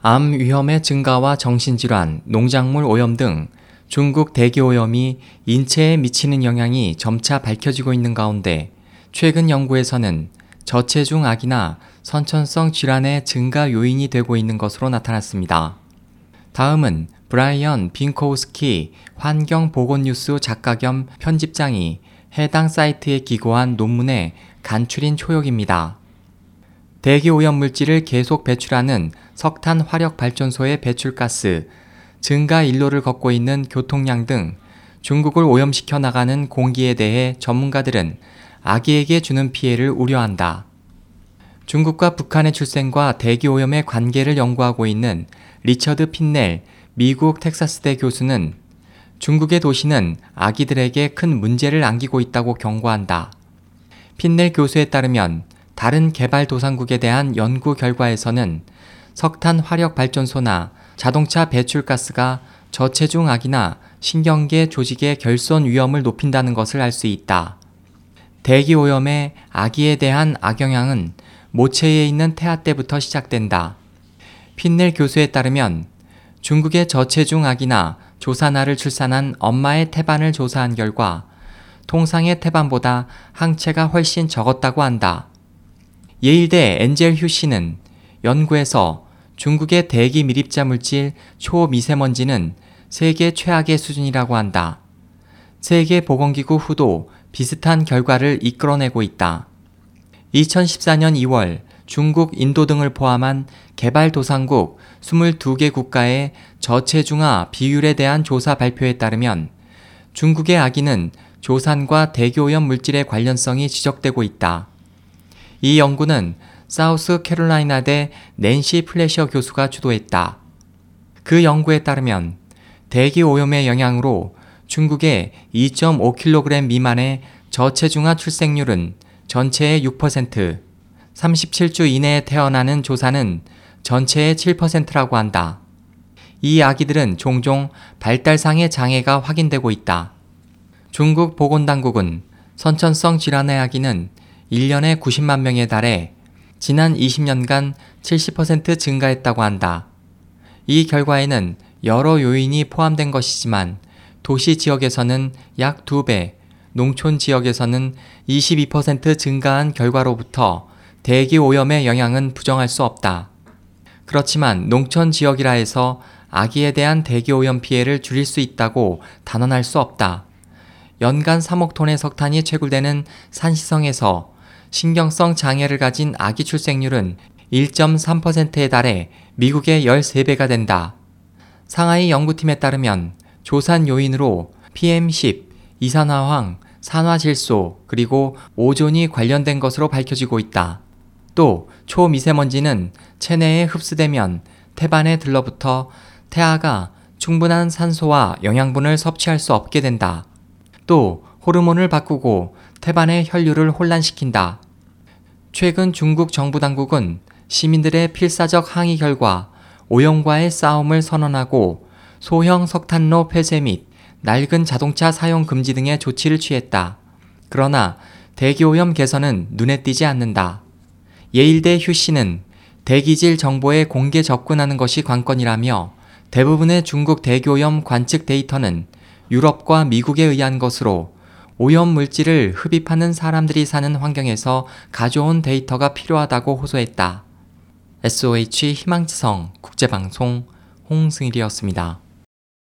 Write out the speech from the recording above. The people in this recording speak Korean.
암 위험의 증가와 정신질환, 농작물 오염 등 중국 대기 오염이 인체에 미치는 영향이 점차 밝혀지고 있는 가운데 최근 연구에서는 저체중 아기나 선천성 질환의 증가 요인이 되고 있는 것으로 나타났습니다. 다음은 브라이언 빈코우스키 환경보건뉴스 작가 겸 편집장이 해당 사이트에 기고한 논문의 간추린 초역입니다. 대기 오염 물질을 계속 배출하는 석탄 화력 발전소의 배출가스, 증가 일로를 걷고 있는 교통량 등 중국을 오염시켜 나가는 공기에 대해 전문가들은 아기에게 주는 피해를 우려한다. 중국과 북한의 출생과 대기 오염의 관계를 연구하고 있는 리처드 핀넬 미국 텍사스대 교수는 중국의 도시는 아기들에게 큰 문제를 안기고 있다고 경고한다. 핀넬 교수에 따르면 다른 개발도상국에 대한 연구 결과에서는 석탄 화력 발전소나 자동차 배출가스가 저체중 아기나 신경계 조직의 결손 위험을 높인다는 것을 알 수 있다. 대기 오염의 아기에 대한 악영향은 모체에 있는 태아 때부터 시작된다. 핀넬 교수에 따르면 중국의 저체중 아기나 조산아를 출산한 엄마의 태반을 조사한 결과 통상의 태반보다 항체가 훨씬 적었다고 한다. 예일대 엔젤 휴 씨는 연구에서 중국의 대기 밀입자 물질 초미세먼지는 세계 최악의 수준이라고 한다. 세계보건기구 후도 비슷한 결과를 이끌어내고 있다. 2014년 2월 중국, 인도 등을 포함한 개발도상국 22개 국가의 저체중아 비율에 대한 조사 발표에 따르면 중국의 아기는 조산과 대기오염 물질의 관련성이 지적되고 있다. 이 연구는 사우스 캐롤라이나대 낸시 플래셔 교수가 주도했다. 그 연구에 따르면 대기 오염의 영향으로 중국의 2.5kg 미만의 저체중아 출생률은 전체의 6%, 37주 이내에 태어나는 조사는 전체의 7%라고 한다. 이 아기들은 종종 발달상의 장애가 확인되고 있다. 중국 보건당국은 선천성 질환의 아기는 1년에 90만 명에 달해 지난 20년간 70% 증가했다고 한다. 이 결과에는 여러 요인이 포함된 것이지만 도시 지역에서는 약 2배, 농촌 지역에서는 22% 증가한 결과로부터 대기 오염의 영향은 부정할 수 없다. 그렇지만 농촌 지역이라 해서 아기에 대한 대기 오염 피해를 줄일 수 있다고 단언할 수 없다. 연간 3억 톤의 석탄이 채굴되는 산시성에서 신경성 장애를 가진 아기 출생률은 1.3%에 달해 미국의 13배가 된다. 상하이 연구팀에 따르면 조산 요인으로 PM10, 이산화황, 산화질소, 그리고 오존이 관련된 것으로 밝혀지고 있다. 또 초미세먼지는 체내에 흡수되면 태반에 들러붙어 태아가 충분한 산소와 영양분을 섭취할 수 없게 된다. 또 호르몬을 바꾸고 태반의 혈류를 혼란시킨다. 최근 중국 정부 당국은 시민들의 필사적 항의 결과 오염과의 싸움을 선언하고 소형 석탄로 폐쇄 및 낡은 자동차 사용 금지 등의 조치를 취했다. 그러나 대기오염 개선은 눈에 띄지 않는다. 예일대 휴 씨는 대기질 정보에 공개 접근하는 것이 관건이라며 대부분의 중국 대기오염 관측 데이터는 유럽과 미국에 의한 것으로 오염 물질을 흡입하는 사람들이 사는 환경에서 가져온 데이터가 필요하다고 호소했다. SOH 희망지성 국제방송 홍승일이었습니다.